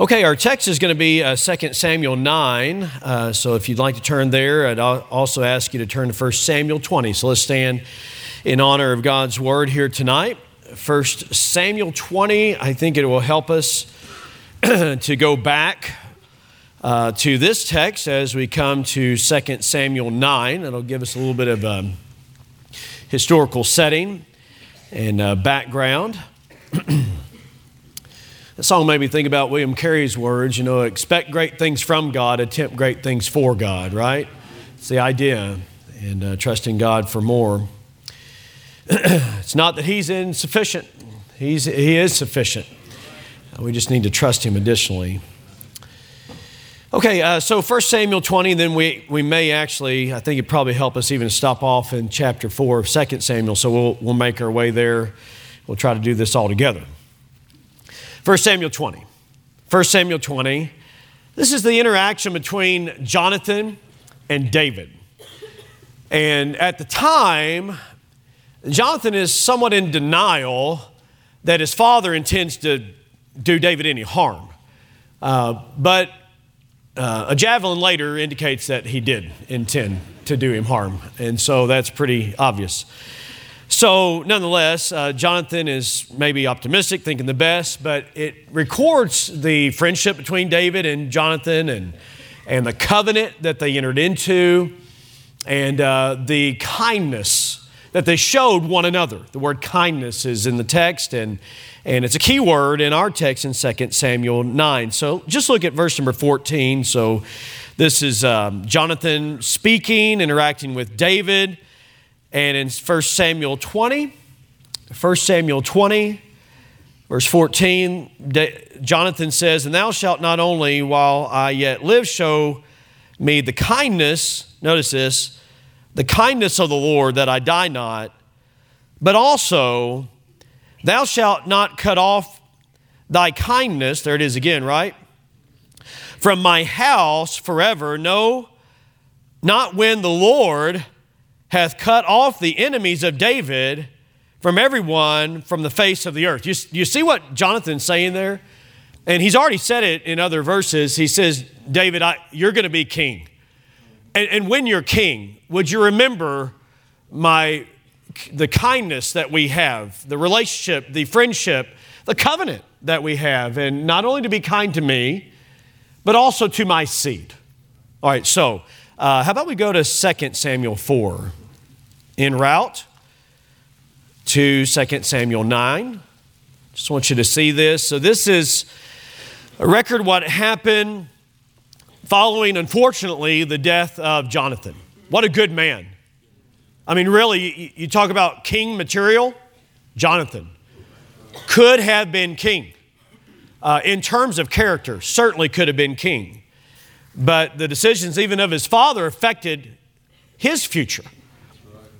Okay, our text is going to be uh, 2 Samuel 9. Uh, so if you'd like to turn there, I'd also ask you to turn to 1 Samuel 20. So let's stand in honor of God's word here tonight. 1 Samuel 20, I think it will help us to go back uh, to this text as we come to 2 Samuel 9. It'll give us a little bit of um, historical setting and uh, background. The song made me think about William Carey's words, you know, expect great things from God, attempt great things for God, right? It's the idea, and uh, trusting God for more. it's not that He's insufficient, he's, He is sufficient. We just need to trust Him additionally. Okay, uh, so 1 Samuel 20, then we, we may actually, I think it probably help us even stop off in chapter 4 of 2 Samuel, so we'll, we'll make our way there. We'll try to do this all together. 1 Samuel 20. 1 Samuel 20. This is the interaction between Jonathan and David. And at the time, Jonathan is somewhat in denial that his father intends to do David any harm. Uh, but uh, a javelin later indicates that he did intend to do him harm. And so that's pretty obvious. So, nonetheless, uh, Jonathan is maybe optimistic, thinking the best, but it records the friendship between David and Jonathan and, and the covenant that they entered into and uh, the kindness that they showed one another. The word kindness is in the text, and, and it's a key word in our text in 2 Samuel 9. So, just look at verse number 14. So, this is um, Jonathan speaking, interacting with David. And in 1 Samuel 20, 1 Samuel 20, verse 14, Jonathan says, And thou shalt not only while I yet live show me the kindness, notice this, the kindness of the Lord that I die not, but also thou shalt not cut off thy kindness, there it is again, right? From my house forever. No, not when the Lord hath cut off the enemies of David from everyone from the face of the earth. You, you see what Jonathan's saying there? And he's already said it in other verses. He says, David, I, you're going to be king. And, and when you're king, would you remember my, the kindness that we have, the relationship, the friendship, the covenant that we have, and not only to be kind to me, but also to my seed. All right, so uh, how about we go to 2 Samuel 4? En route to 2 Samuel 9. Just want you to see this. So, this is a record what happened following, unfortunately, the death of Jonathan. What a good man. I mean, really, you talk about king material, Jonathan could have been king. Uh, in terms of character, certainly could have been king. But the decisions, even of his father, affected his future.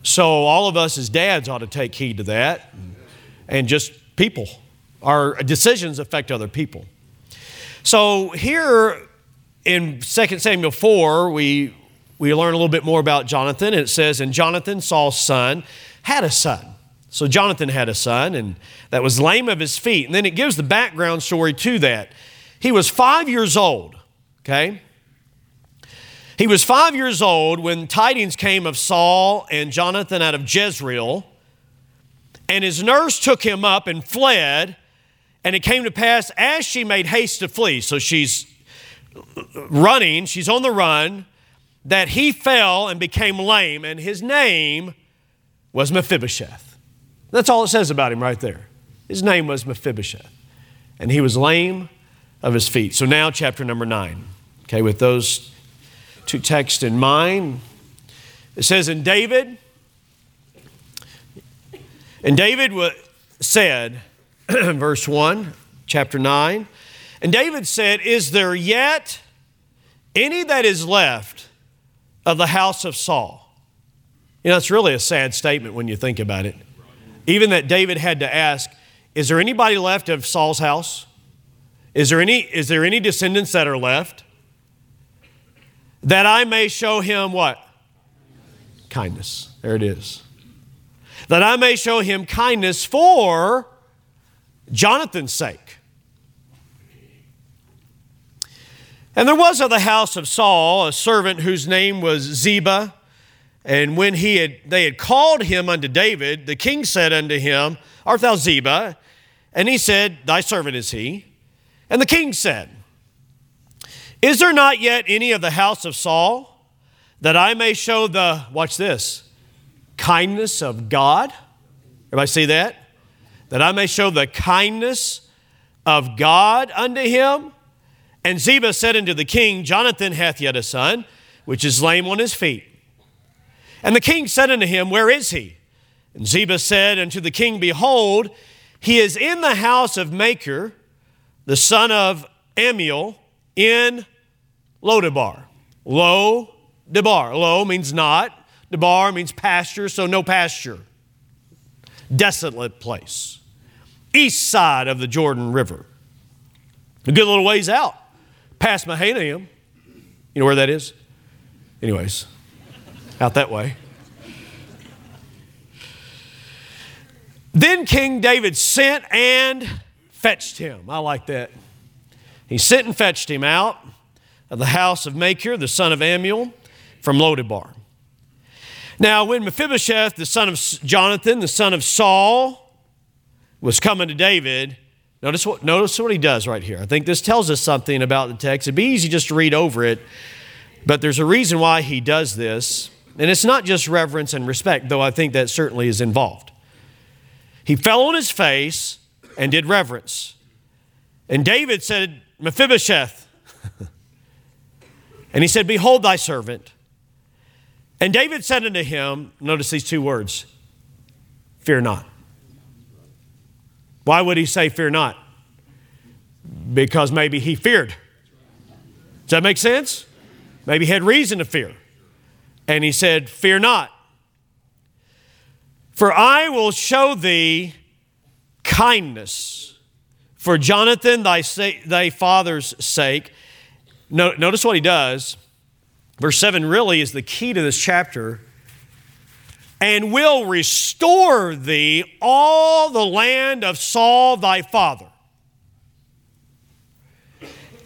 So, all of us as dads ought to take heed to that. And just people. Our decisions affect other people. So, here in 2 Samuel 4, we, we learn a little bit more about Jonathan. And it says, And Jonathan, Saul's son, had a son. So, Jonathan had a son, and that was lame of his feet. And then it gives the background story to that. He was five years old, okay? He was five years old when tidings came of Saul and Jonathan out of Jezreel, and his nurse took him up and fled. And it came to pass as she made haste to flee, so she's running, she's on the run, that he fell and became lame, and his name was Mephibosheth. That's all it says about him right there. His name was Mephibosheth, and he was lame of his feet. So now, chapter number nine. Okay, with those two texts in mind. It says, in David, and David said, verse 1, chapter 9, and David said, Is there yet any that is left of the house of Saul? You know, it's really a sad statement when you think about it. Even that David had to ask, Is there anybody left of Saul's house? Is there any, is there any descendants that are left? That I may show him what? Kindness. There it is. That I may show him kindness for Jonathan's sake. And there was of the house of Saul a servant whose name was Ziba. And when he had, they had called him unto David, the king said unto him, Art thou Ziba? And he said, Thy servant is he. And the king said, Is there not yet any of the house of Saul that I may show the, watch this, kindness of God? Everybody see that? That I may show the kindness of God unto him? And Ziba said unto the king, Jonathan hath yet a son, which is lame on his feet. And the king said unto him, Where is he? And Ziba said unto the king, Behold, he is in the house of Machir, the son of Ammiel, in Lodebar. Lo, Debar. Lo means not. Debar means pasture, so no pasture. Desolate place. East side of the Jordan River. A good little ways out past Mahanaim. You know where that is? Anyways, out that way. Then King David sent and fetched him. I like that. He sent and fetched him out of the house of Machir, the son of Ammiel, from Lodebar. Now, when Mephibosheth, the son of Jonathan, the son of Saul, was coming to David, Notice what, notice what he does right here. I think this tells us something about the text. It'd be easy just to read over it, but there's a reason why he does this. And it's not just reverence and respect, though I think that certainly is involved. He fell on his face and did reverence. And David said, Mephibosheth. And he said, Behold thy servant. And David said unto him, notice these two words, fear not. Why would he say, Fear not? Because maybe he feared. Does that make sense? Maybe he had reason to fear. And he said, Fear not. For I will show thee kindness for Jonathan, thy, sa- thy father's sake. No, notice what he does. Verse 7 really is the key to this chapter and will restore thee all the land of Saul thy father.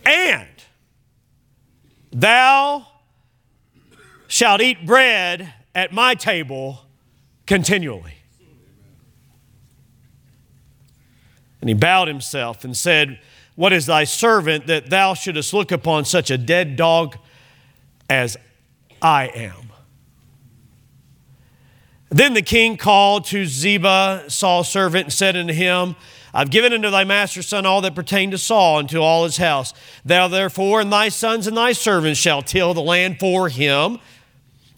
And thou shalt eat bread at my table continually. And he bowed himself and said, What is thy servant that thou shouldest look upon such a dead dog as I am? Then the king called to Ziba, Saul's servant, and said unto him, I've given unto thy master's son all that pertained to Saul and to all his house. Thou therefore and thy sons and thy servants shall till the land for him,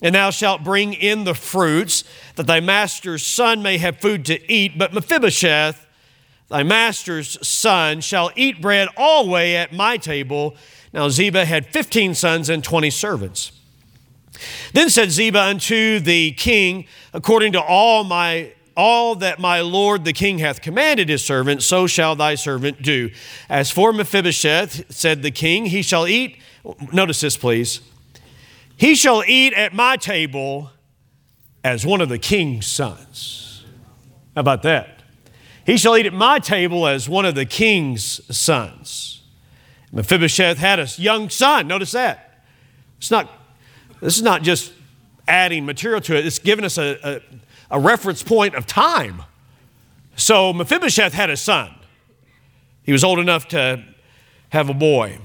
and thou shalt bring in the fruits, that thy master's son may have food to eat. But Mephibosheth, thy master's son, shall eat bread alway at my table. Now Ziba had fifteen sons and twenty servants. Then said Ziba unto the king, According to all my all that my lord the king hath commanded his servant, so shall thy servant do. As for Mephibosheth, said the king, he shall eat. Notice this, please. He shall eat at my table as one of the king's sons. How about that? He shall eat at my table as one of the king's sons. Mephibosheth had a young son. Notice that. It's not this is not just adding material to it, it's giving us a, a, a reference point of time. So Mephibosheth had a son. He was old enough to have a boy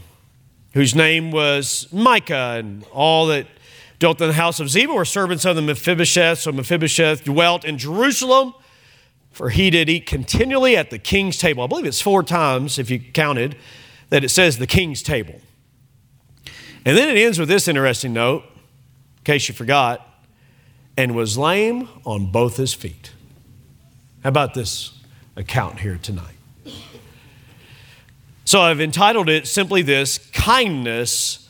whose name was Micah, and all that dwelt in the house of Ziba were servants of the Mephibosheth. So Mephibosheth dwelt in Jerusalem, for he did eat continually at the king's table. I believe it's four times, if you counted, that it says the king's table. And then it ends with this interesting note in case you forgot, and was lame on both his feet. How about this account here tonight? So I've entitled it simply this Kindness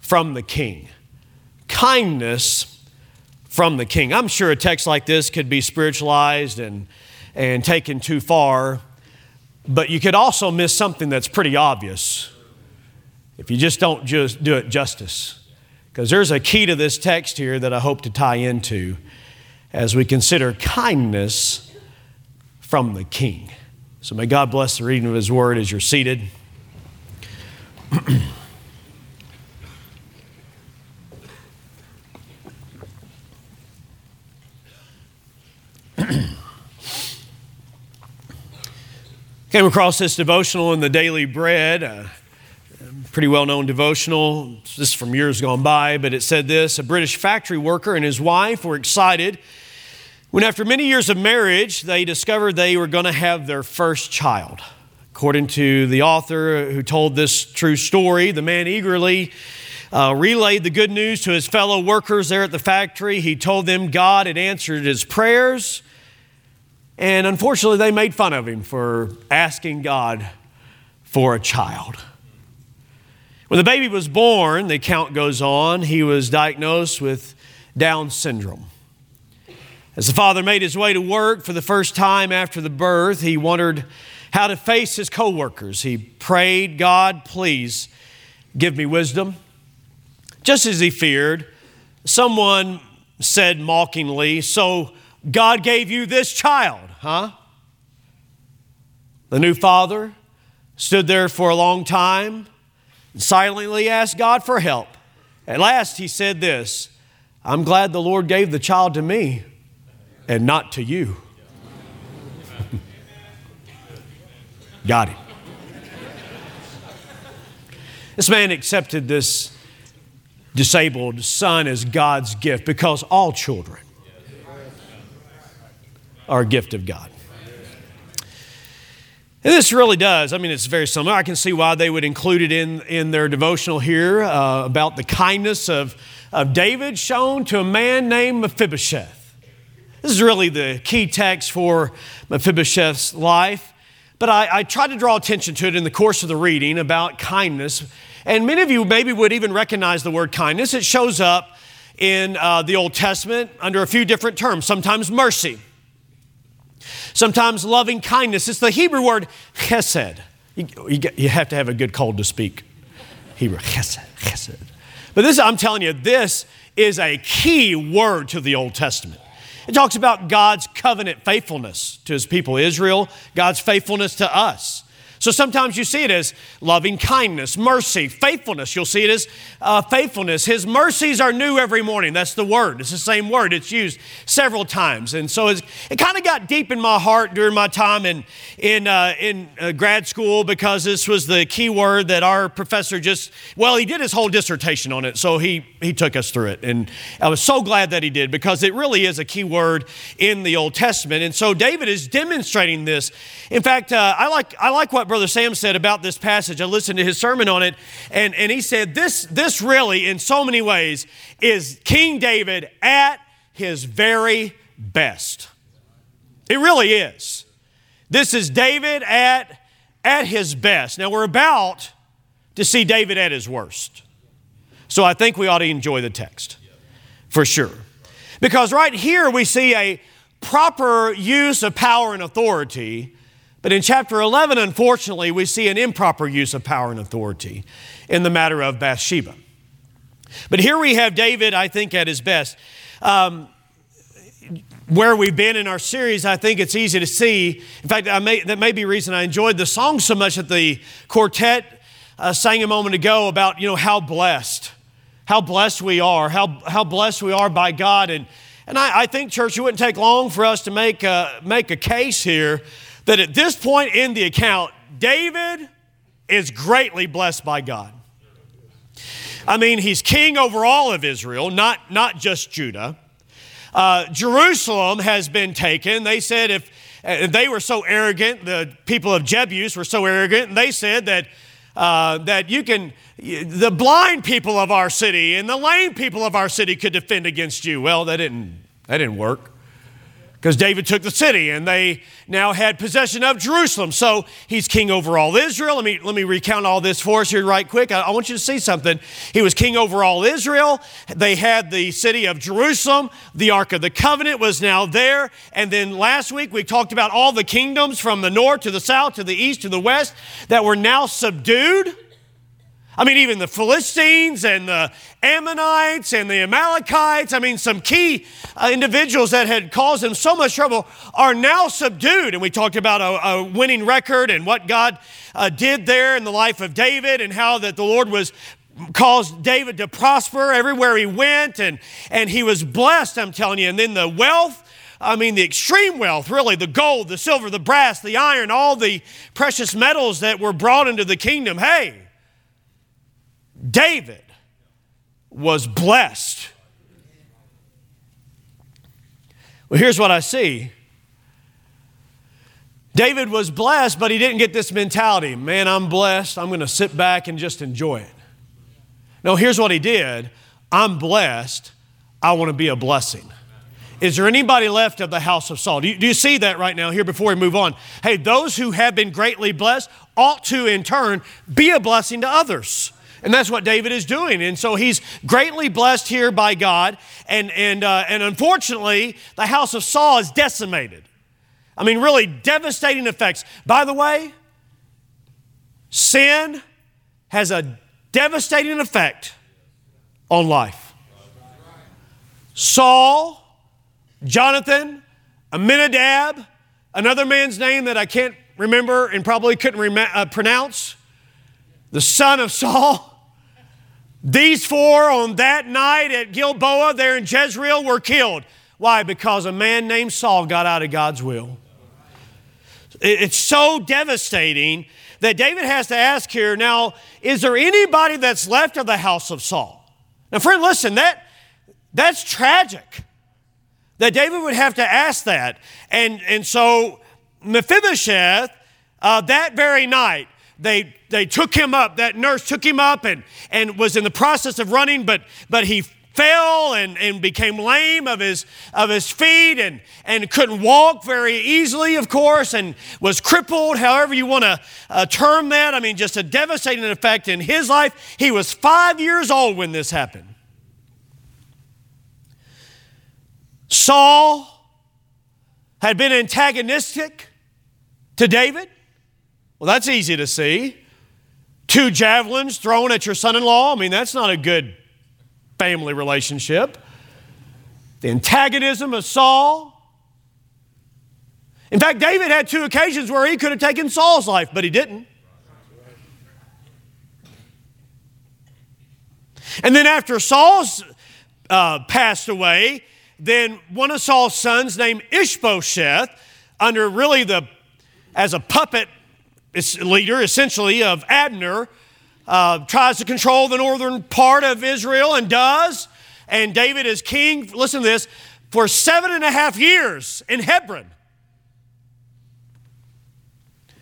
from the King. Kindness from the King. I'm sure a text like this could be spiritualized and, and taken too far. But you could also miss something that's pretty obvious if you just don't just do it justice. Because there's a key to this text here that I hope to tie into as we consider kindness from the King. So may God bless the reading of His Word as you're seated. Came across this devotional in the Daily Bread, a pretty well known devotional. This is from years gone by, but it said this A British factory worker and his wife were excited when, after many years of marriage, they discovered they were going to have their first child. According to the author who told this true story, the man eagerly uh, relayed the good news to his fellow workers there at the factory. He told them God had answered his prayers and unfortunately, they made fun of him for asking God for a child. When the baby was born, the account goes on, he was diagnosed with Down syndrome. As the father made his way to work for the first time after the birth, he wondered how to face his coworkers. He prayed, God, please give me wisdom. Just as he feared, someone said mockingly, So God gave you this child, huh? The new father stood there for a long time and silently asked God for help. At last, he said this I'm glad the Lord gave the child to me and not to you. Got it. This man accepted this disabled son as God's gift because all children a gift of God. And this really does. I mean, it's very similar. I can see why they would include it in, in their devotional here uh, about the kindness of, of David shown to a man named Mephibosheth. This is really the key text for Mephibosheth's life. But I, I tried to draw attention to it in the course of the reading about kindness. And many of you maybe would even recognize the word kindness. It shows up in uh, the Old Testament under a few different terms, sometimes mercy Sometimes loving kindness. It's the Hebrew word chesed. You, you, you have to have a good cold to speak Hebrew. Chesed, chesed. But this, I'm telling you, this is a key word to the Old Testament. It talks about God's covenant faithfulness to his people Israel, God's faithfulness to us. So sometimes you see it as loving kindness, mercy, faithfulness. You'll see it as uh, faithfulness. His mercies are new every morning. That's the word. It's the same word. It's used several times. And so it kind of got deep in my heart during my time in, in, uh, in uh, grad school because this was the key word that our professor just, well, he did his whole dissertation on it. So he, he took us through it. And I was so glad that he did because it really is a key word in the Old Testament. And so David is demonstrating this. In fact, uh, I, like, I like what Brother Sam said about this passage. I listened to his sermon on it, and, and he said, this, this really, in so many ways, is King David at his very best. It really is. This is David at, at his best. Now, we're about to see David at his worst. So I think we ought to enjoy the text for sure. Because right here we see a proper use of power and authority but in chapter 11, unfortunately, we see an improper use of power and authority in the matter of Bathsheba. But here we have David, I think, at his best. Um, where we've been in our series, I think it's easy to see. In fact, may, that may be reason I enjoyed the song so much that the quartet uh, sang a moment ago about, you know, how blessed, how blessed we are, how, how blessed we are by God. And, and I, I think, church, it wouldn't take long for us to make a, make a case here that at this point in the account, David is greatly blessed by God. I mean, he's king over all of Israel, not, not just Judah. Uh, Jerusalem has been taken. They said if uh, they were so arrogant, the people of Jebus were so arrogant, and they said that, uh, that you can, the blind people of our city and the lame people of our city could defend against you. Well, that didn't, that didn't work because David took the city and they now had possession of Jerusalem. So he's king over all Israel. Let me, let me recount all this for us here right quick. I, I, want you to see something. He was king over all Israel. They had the city of Jerusalem. The Ark of the Covenant was now there. And then last week we talked about all the kingdoms from the north to the south to the east to the west that were now subdued. I mean, even the Philistines and the Ammonites and the Amalekites, I mean, some key uh, individuals that had caused them so much trouble are now subdued. And we talked about a, a winning record and what God uh, did there in the life of David and how that the Lord was caused David to prosper everywhere he went and, and he was blessed, I'm telling you. And then the wealth I mean, the extreme wealth, really, the gold, the silver, the brass, the iron, all the precious metals that were brought into the kingdom. Hey, David was blessed. Well, here's what I see. David was blessed, but he didn't get this mentality man, I'm blessed. I'm going to sit back and just enjoy it. No, here's what he did I'm blessed. I want to be a blessing. Is there anybody left of the house of Saul? Do you, do you, see that right now here before we move on? Hey, those who have been greatly blessed ought to, in turn, be a blessing to others. And that's what David is doing. And so he's greatly blessed here by God. And, and, uh, and unfortunately, the house of Saul is decimated. I mean, really devastating effects. By the way, sin has a devastating effect on life. Saul Jonathan, Abinadab, another man's name that I can't remember and probably couldn't rem- uh, pronounce, the son of Saul. These four on that night at Gilboa there in Jezreel were killed. Why? Because a man named Saul got out of God's will. It's so devastating that David has to ask here now, is there anybody that's left of the house of Saul? Now, friend, listen, that, that's tragic that David would have to ask that. And, and so Mephibosheth, uh, that very night, they, they took him up. That nurse took him up and, and was in the process of running, but, but he fell and, and became lame of his, of his feet and, and couldn't walk very easily, of course, and was crippled, however you want to uh, term that. I mean, just a devastating effect in his life. He was five years old when this happened. Saul had been antagonistic to David. Well, that's easy to see. Two javelins thrown at your son in law. I mean, that's not a good family relationship. The antagonism of Saul. In fact, David had two occasions where he could have taken Saul's life, but he didn't. And then after Saul's uh, passed away, then one of Saul's sons, named Ishbosheth, under really the, as a puppet leader, essentially, of Abner, uh, tries to control the northern part of Israel and does. And David is king, listen to this, for seven and a half years in Hebron.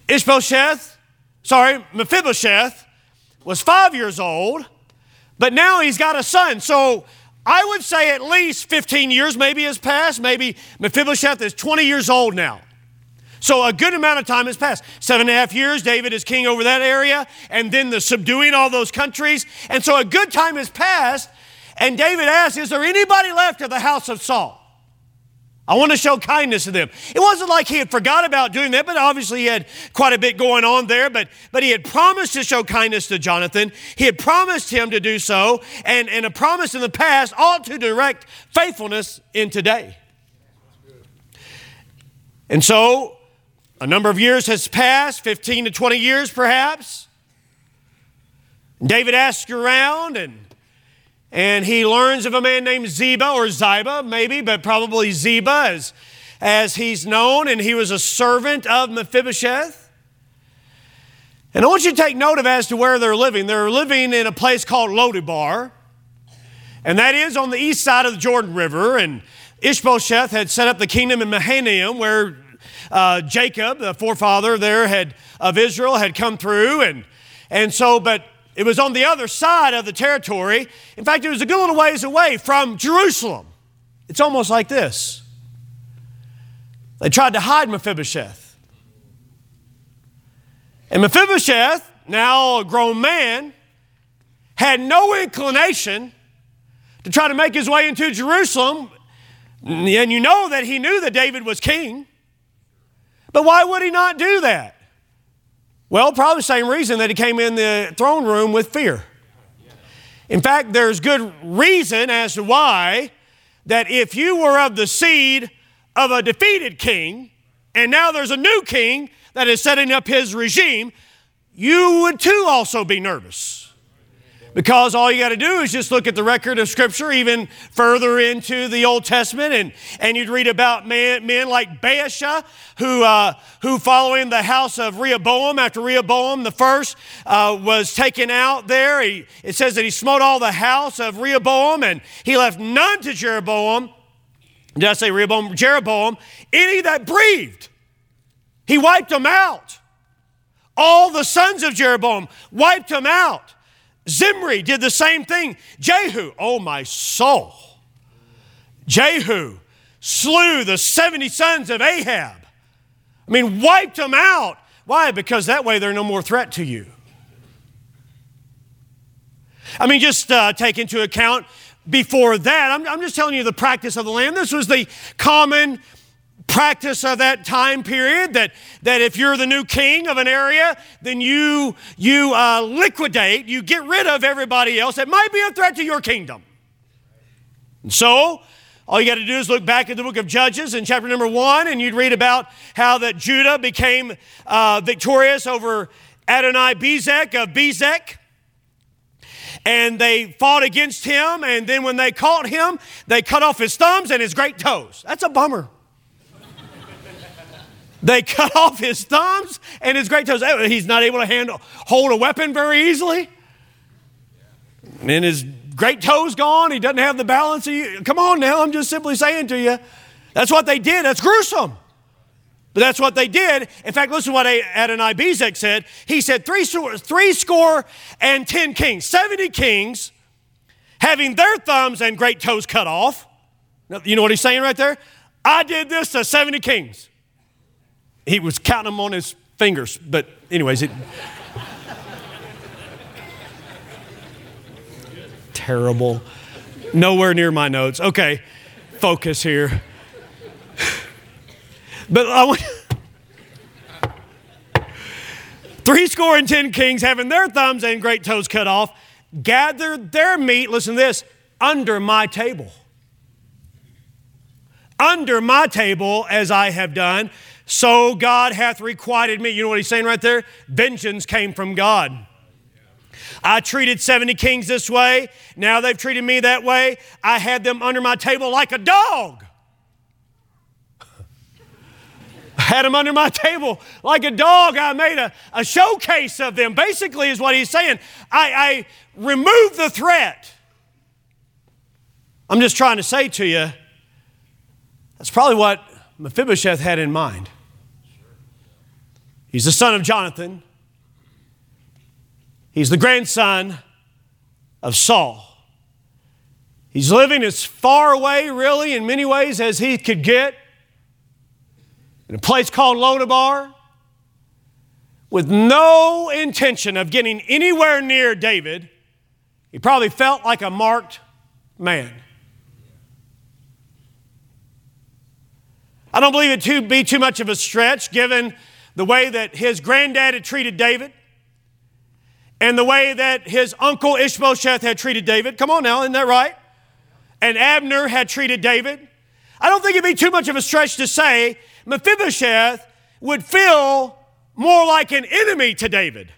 Ishbosheth, sorry, Mephibosheth was five years old, but now he's got a son. So I would say at least 15 years maybe has passed. Maybe Mephibosheth is 20 years old now. So a good amount of time has passed. Seven and a half years, David is king over that area, and then the subduing all those countries. And so a good time has passed, and David asks, Is there anybody left of the house of Saul? I want to show kindness to them. It wasn't like he had forgot about doing that, but obviously he had quite a bit going on there. But, but he had promised to show kindness to Jonathan. He had promised him to do so, and, and a promise in the past ought to direct faithfulness in today. And so, a number of years has passed 15 to 20 years perhaps. David asks around and and he learns of a man named Ziba or Ziba, maybe, but probably Ziba as, as he's known, and he was a servant of Mephibosheth. And I want you to take note of as to where they're living. They're living in a place called Lodebar, and that is on the east side of the Jordan River. And Ishbosheth had set up the kingdom in Mahanaim, where uh, Jacob, the forefather there, had of Israel, had come through, and and so, but it was on the other side of the territory. In fact, it was a good little ways away from Jerusalem. It's almost like this. They tried to hide Mephibosheth. And Mephibosheth, now a grown man, had no inclination to try to make his way into Jerusalem. And you know that he knew that David was king. But why would he not do that? Well, probably the same reason that he came in the throne room with fear. In fact, there's good reason as to why that if you were of the seed of a defeated king, and now there's a new king that is setting up his regime, you would too also be nervous. Because all you got to do is just look at the record of Scripture, even further into the Old Testament, and, and you'd read about men, men like Baasha, who, uh, who following the house of Rehoboam, after Rehoboam the first uh, was taken out there, he, it says that he smote all the house of Rehoboam, and he left none to Jeroboam. Did I say Rehoboam? Jeroboam, any that breathed. He wiped them out. All the sons of Jeroboam wiped them out. Zimri did the same thing. Jehu, oh my soul. Jehu slew the 70 sons of Ahab. I mean, wiped them out. Why? Because that way they're no more threat to you. I mean, just uh, take into account before that, I'm, I'm just telling you the practice of the land. This was the common practice of that time period that, that if you're the new king of an area, then you, you uh, liquidate, you get rid of everybody else that might be a threat to your kingdom. And so, all you got to do is look back at the book of Judges in chapter number one, and you'd read about how that Judah became uh, victorious over Adonai Bezek of Bezek. And they fought against him, and then when they caught him, they cut off his thumbs and his great toes. That's a bummer. They cut off his thumbs and his great toes. Eh, he's not able to handle, hold a weapon very easily. And his great toes gone. He doesn't have the balance. He, come on now, I'm just simply saying to you. That's what they did. That's gruesome. But that's what they did. In fact, listen to what Adonai Bezek said. He said, three, three score and ten kings, 70 kings, having their thumbs and great toes cut off. You know what he's saying right there? I did this to 70 kings. He was counting them on his fingers, but, anyways, it. terrible. Nowhere near my notes. Okay, focus here. But I want. Three score and ten kings, having their thumbs and great toes cut off, gathered their meat, listen to this, under my table. Under my table, as I have done, so God hath requited me. You know what he's saying right there? Vengeance came from God. I treated 70 kings this way. Now they've treated me that way. I had them under my table like a dog. I had them under my table like a dog. I made a, a showcase of them, basically, is what he's saying. I, I removed the threat. I'm just trying to say to you, that's probably what Mephibosheth had in mind. He's the son of Jonathan. He's the grandson of Saul. He's living as far away, really, in many ways, as he could get in a place called Lodebar with no intention of getting anywhere near David. He probably felt like a marked man. I don't believe it to be too much of a stretch given the way that his granddad had treated David and the way that his uncle Ishbosheth had treated David. Come on now, isn't that right? And Abner had treated David. I don't think it'd be too much of a stretch to say Mephibosheth would feel more like an enemy to David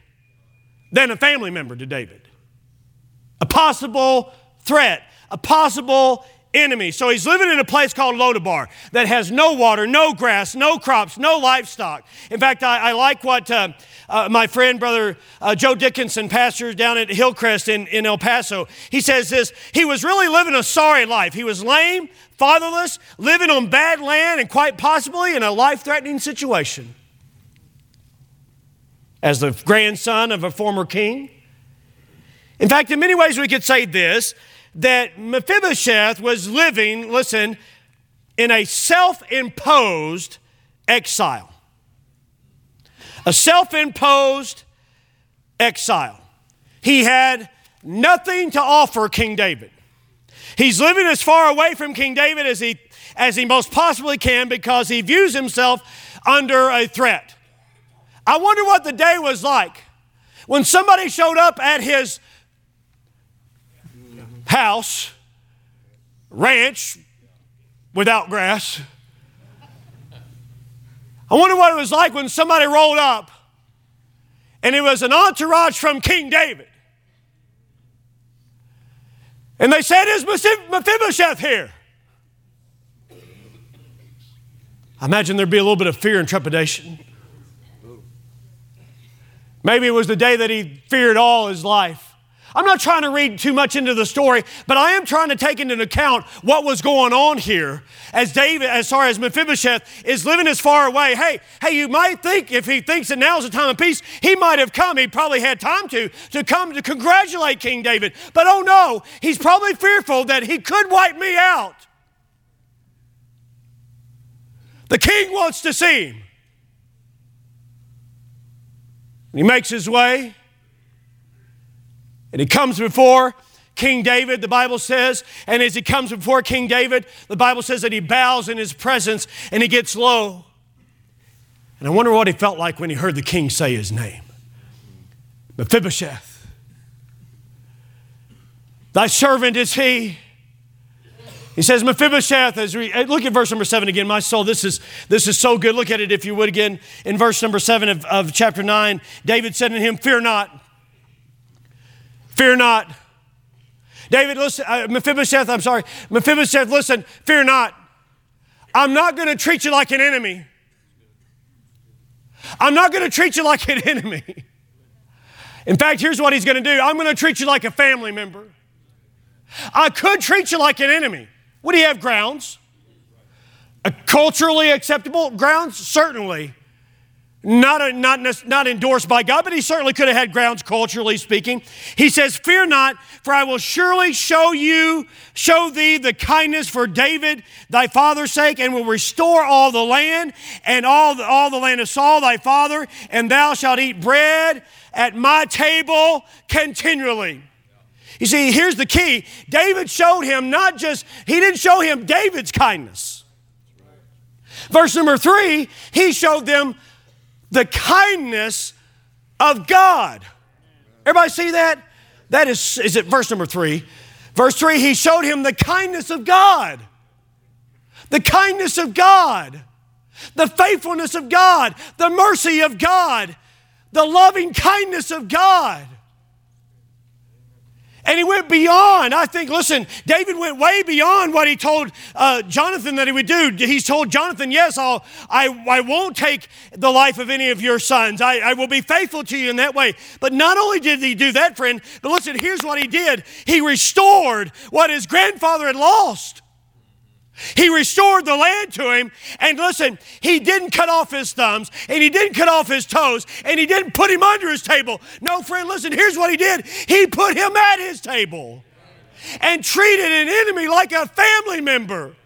than a family member to David. A possible threat, a possible enemy. So he's living in a place called Lodebar that has no water, no grass, no crops, no livestock. In fact, I, I like what uh, uh, my friend, brother uh, Joe Dickinson, pastor down at Hillcrest in, in El Paso, he says this He was really living a sorry life. He was lame, fatherless, living on bad land, and quite possibly in a life threatening situation. As the grandson of a former king. In fact, in many ways, we could say this that Mephibosheth was living, listen, in a self imposed exile. A self imposed exile. He had nothing to offer King David. He's living as far away from King David as he, as he most possibly can because he views himself under a threat. I wonder what the day was like when somebody showed up at his house, ranch without grass. I wonder what it was like when somebody rolled up and it was an entourage from King David. And they said, Is Mephibosheth here? I imagine there'd be a little bit of fear and trepidation. Maybe it was the day that he feared all his life. I'm not trying to read too much into the story, but I am trying to take into account what was going on here as David, as far as Mephibosheth is living as far away. Hey, hey, you might think if he thinks that now is a time of peace, he might have come. He probably had time to, to come to congratulate King David. But oh no, he's probably fearful that he could wipe me out. The king wants to see him. He makes his way. And he comes before King David, the Bible says, and as he comes before King David, the Bible says that he bows in his presence and he gets low. And I wonder what he felt like when he heard the king say his name Mephibosheth. Thy servant is he. He says, Mephibosheth, as we look at verse number seven again, my soul, this is this is so good. Look at it if you would again in verse number seven of, of chapter nine. David said to him, Fear not. Fear not. David, listen, uh, Mephibosheth, I'm sorry. Mephibosheth, listen, fear not. I'm not going to treat you like an enemy. I'm not going to treat you like an enemy. In fact, here's what he's going to do I'm going to treat you like a family member. I could treat you like an enemy. Would he have grounds? A culturally acceptable grounds? Certainly not, not, not endorsed by God, but he certainly could have had grounds culturally speaking. He says, Fear not, for I will surely show you, show thee the kindness for David, thy father's sake, and will restore all the land and all the, all the land of Saul, thy father, and thou shalt eat bread at my table continually. You see, here's the key David showed him not just, he didn't show him David's kindness. Verse number three, he showed them the kindness of God. Everybody see that? That is, is it verse number three? Verse three, he showed him the kindness of God. The kindness of God. The faithfulness of God. The mercy of God. The loving kindness of God. And he went beyond. I think, listen, David went way beyond what he told uh, Jonathan that he would do. He's told Jonathan, Yes, I'll, I, I won't take the life of any of your sons. I, I will be faithful to you in that way. But not only did he do that, friend, but listen, here's what he did he restored what his grandfather had lost. He restored the land to him. And listen, he didn't cut off his thumbs and he didn't cut off his toes and he didn't put him under his table. No, friend, listen, here's what he did he put him at his table and treated an enemy like a family member.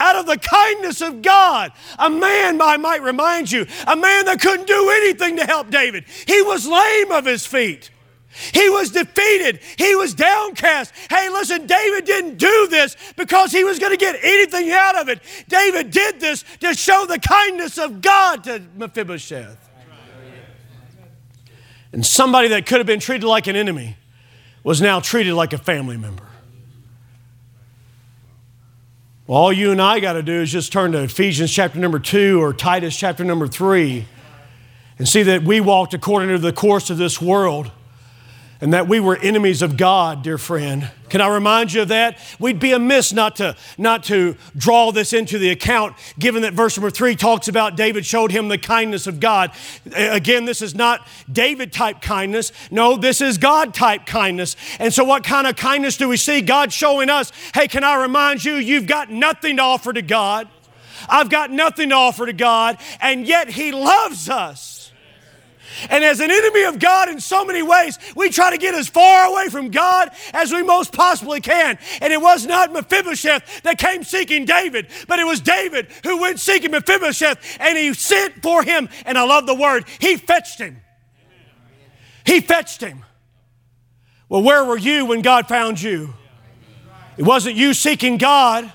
Out of the kindness of God, a man, I might remind you, a man that couldn't do anything to help David. He was lame of his feet. He was defeated. He was downcast. Hey, listen, David didn't do this because he was going to get anything out of it. David did this to show the kindness of God to Mephibosheth. And somebody that could have been treated like an enemy was now treated like a family member. Well, all you and I got to do is just turn to Ephesians chapter number two or Titus chapter number three and see that we walked according to the course of this world and that we were enemies of God, dear friend. Can I remind you of that? We'd be amiss not to, not to draw this into the account, given that verse number three talks about David showed him the kindness of God. Again, this is not David type kindness. No, this is God type kindness. And so, what kind of kindness do we see? God showing us, hey, can I remind you, you've got nothing to offer to God. I've got nothing to offer to God, and yet He loves us. And as an enemy of God in so many ways, we try to get as far away from God as we most possibly can. And it was not Mephibosheth that came seeking David, but it was David who went seeking Mephibosheth and he sent for him. And I love the word, he fetched him. He fetched him. Well, where were you when God found you? It wasn't you seeking God,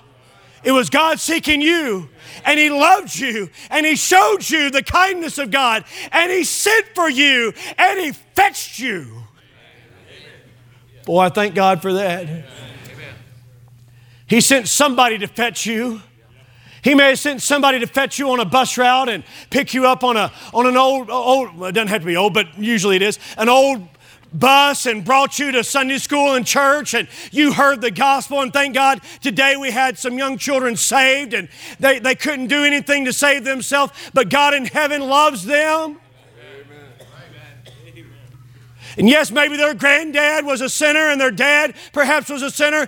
it was God seeking you and He loved you and He showed you the kindness of God and He sent for you and He fetched you. Boy, I thank God for that. He sent somebody to fetch you. He may have sent somebody to fetch you on a bus route and pick you up on, a, on an old, old, it doesn't have to be old, but usually it is, an old bus and brought you to Sunday school and church and you heard the gospel. And thank God today we had some young children saved and they, they couldn't do anything to save themselves, but God in heaven loves them. And yes, maybe their granddad was a sinner and their dad perhaps was a sinner,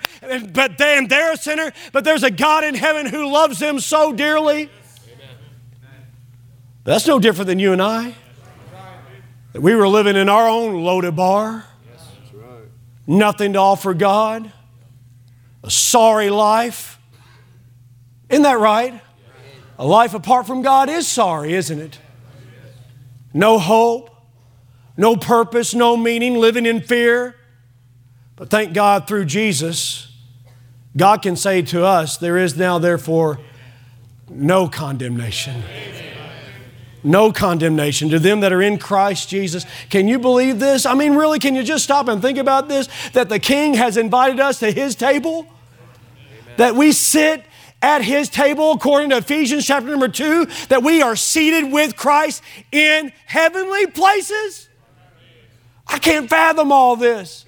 but then they're a sinner, but there's a God in heaven who loves them so dearly. That's no different than you and I. That we were living in our own Lodebar, nothing to offer God, a sorry life. Isn't that right? A life apart from God is sorry, isn't it? No hope, no purpose, no meaning, living in fear. But thank God through Jesus, God can say to us, There is now, therefore, no condemnation. No condemnation to them that are in Christ Jesus. Can you believe this? I mean, really, can you just stop and think about this? That the King has invited us to his table? Amen. That we sit at his table, according to Ephesians chapter number two, that we are seated with Christ in heavenly places? I can't fathom all this.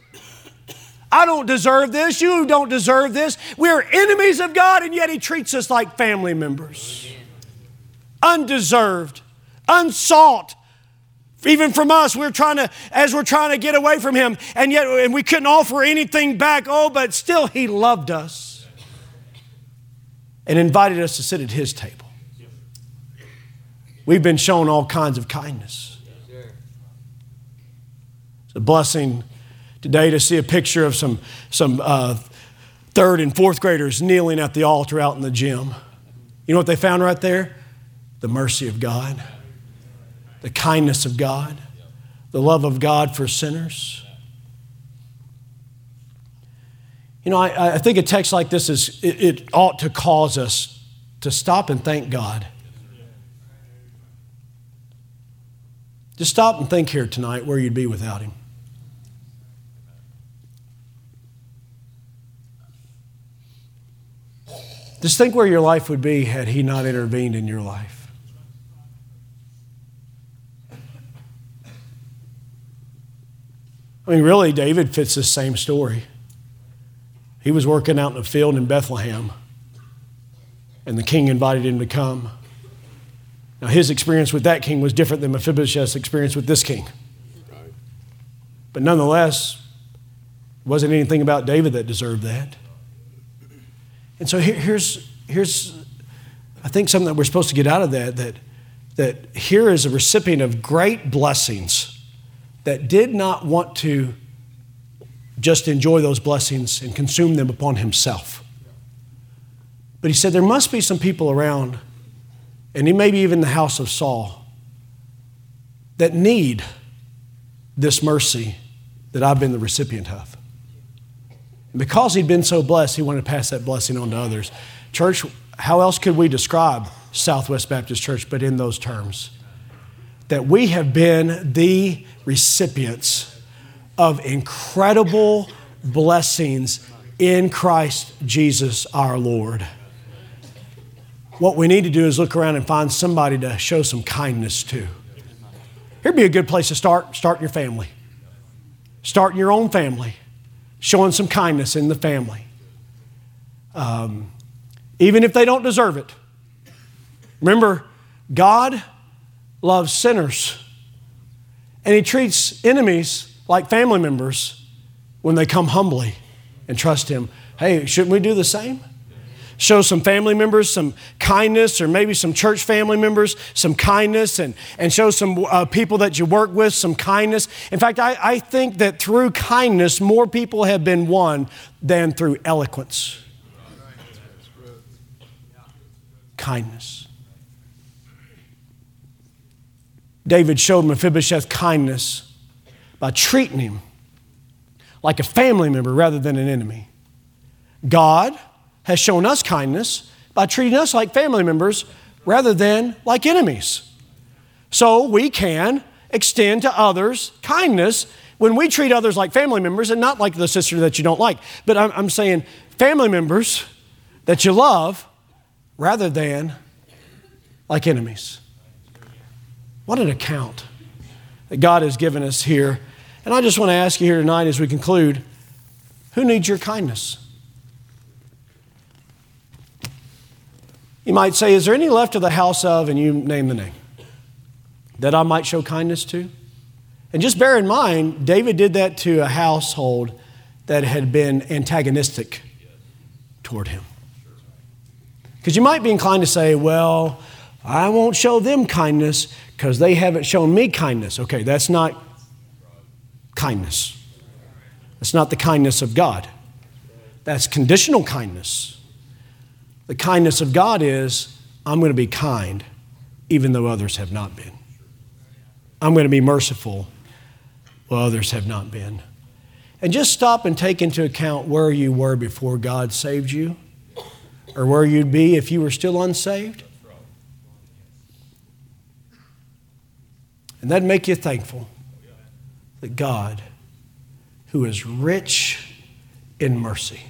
I don't deserve this. You don't deserve this. We're enemies of God, and yet He treats us like family members. Undeserved, unsought. Even from us, we're trying to, as we're trying to get away from Him, and yet and we couldn't offer anything back. Oh, but still He loved us and invited us to sit at His table. We've been shown all kinds of kindness It's a blessing today to see a picture of some, some uh, third and fourth graders kneeling at the altar out in the gym. You know what they found right there? The mercy of God, the kindness of God, the love of God for sinners. You know, I, I think a text like this is, it, it ought to cause us to stop and thank God. Just stop and think here tonight where you'd be without Him. Just think where your life would be had He not intervened in your life. I mean, really, David fits this same story. He was working out in a field in Bethlehem, and the king invited him to come. Now, his experience with that king was different than Mephibosheth's experience with this king. But nonetheless, it wasn't anything about David that deserved that. And so here, here's, here's, I think, something that we're supposed to get out of that, that, that here is a recipient of great blessings that did not want to just enjoy those blessings and consume them upon himself. But he said there must be some people around, and maybe even the house of Saul, that need this mercy that I've been the recipient of. And because he'd been so blessed, he wanted to pass that blessing on to others. Church, how else could we describe Southwest Baptist Church but in those terms? That we have been the recipients of incredible blessings in Christ Jesus our Lord. What we need to do is look around and find somebody to show some kindness to. Here'd be a good place to start. Start your family. Start your own family showing some kindness in the family. Um, even if they don't deserve it. Remember, God loves sinners, and He treats enemies like family members when they come humbly and trust Him. Hey, shouldn't we do the same? show some family members some kindness, or maybe some church family members some kindness, and, and show some uh, people that you work with some kindness. In fact, I, I think that through kindness, more people have been won than through eloquence. Kindness. David showed Mephibosheth kindness by treating him like a family member rather than an enemy. God has shown us kindness by treating us like family members rather than like enemies. So we can extend to others kindness when we treat others like family members and not like the sister that you don't like. But I'm, I'm saying family members that you love rather than like enemies. What an account that God has given us here And I just want to ask you here tonight as we conclude who needs your kindness? You might say, Is there any left of the house of, and you name the name, that I might show kindness to? And just bear in mind, David did that to a household that had been antagonistic toward him. Because you might be inclined to say, Well, I won't show them kindness because they haven't shown me kindness. Okay, that's not kindness. That's not the kindness of God. That's conditional kindness. The kindness of God is I'm going to be kind even though others have not been. I'm going to be merciful while others have not been. And just stop and take into account where you were before God saved you or where you'd be if you were still unsaved. And that'd make you thankful that God, who is rich in mercy.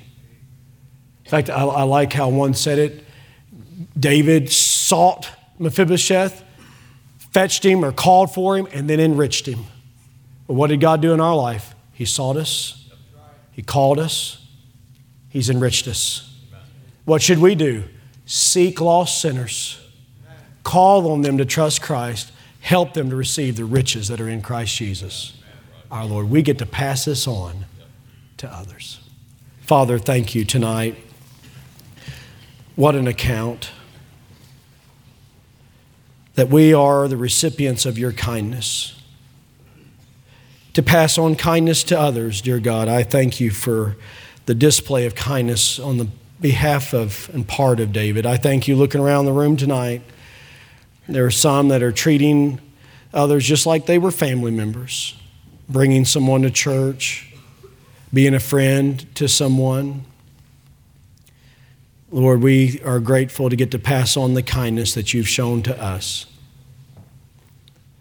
In fact, I, I like how one said it. David sought Mephibosheth, fetched him or called for him, and then enriched him. But what did God do in our life? He sought us, He called us, He's enriched us. What should we do? Seek lost sinners, call on them to trust Christ, help them to receive the riches that are in Christ Jesus, our Lord. We get to pass this on to others. Father, thank you tonight. What an account that we are the recipients of your kindness. To pass on kindness to others, dear God, I thank you for the display of kindness on the behalf of and part of David. I thank you looking around the room tonight. There are some that are treating others just like they were family members, bringing someone to church, being a friend to someone. Lord, we are grateful to get to pass on the kindness that you've shown to us.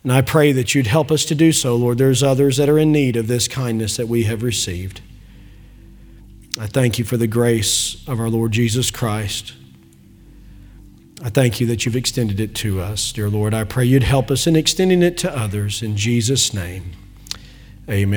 And I pray that you'd help us to do so, Lord. There's others that are in need of this kindness that we have received. I thank you for the grace of our Lord Jesus Christ. I thank you that you've extended it to us, dear Lord. I pray you'd help us in extending it to others. In Jesus' name, amen.